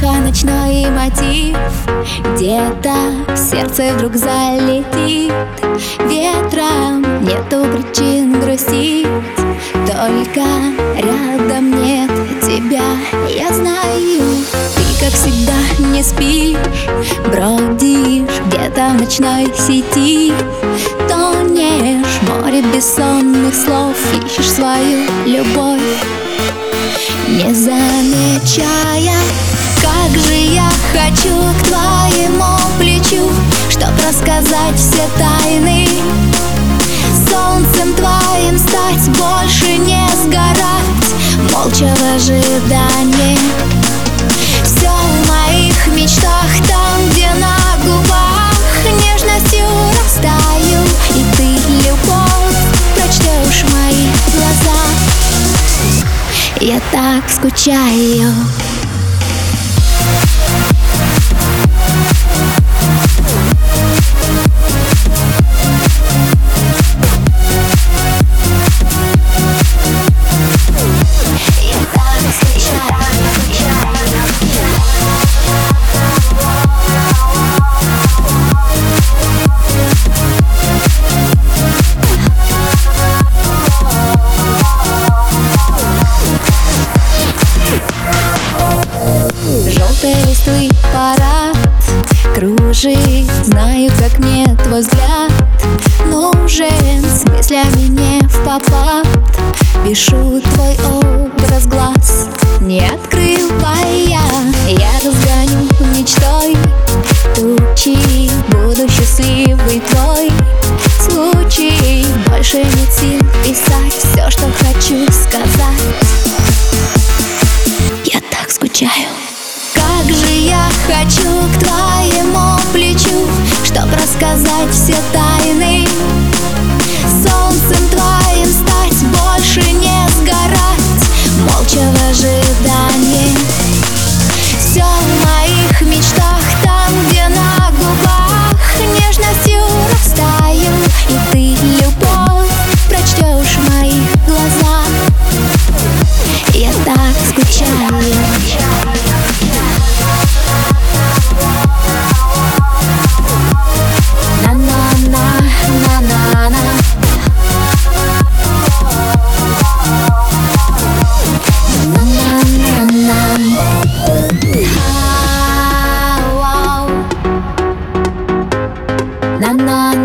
тихо ночной мотив. Где-то сердце вдруг залетит. Ветром нету причин грустить. Только рядом нет тебя Я знаю, ты как всегда не спишь Бродишь где-то в ночной сети. Тонешь море бессонных слов. Ищешь свою любовь не замечая Как же я хочу к твоему плечу Чтоб рассказать все тайны? Солнцем твоим стать, больше не сгорать Молча в ожидании. Все в моих мечтах там, где на губах Нежностью растаю И ты, любовь, прочтешь мои глаза. Я так скучаю кружит Знаю, как мне твой взгляд. Нужен С мыслями не в попад. Пишу твой образ глаз хочу к твоему плечу Чтоб рассказать все тайны 何の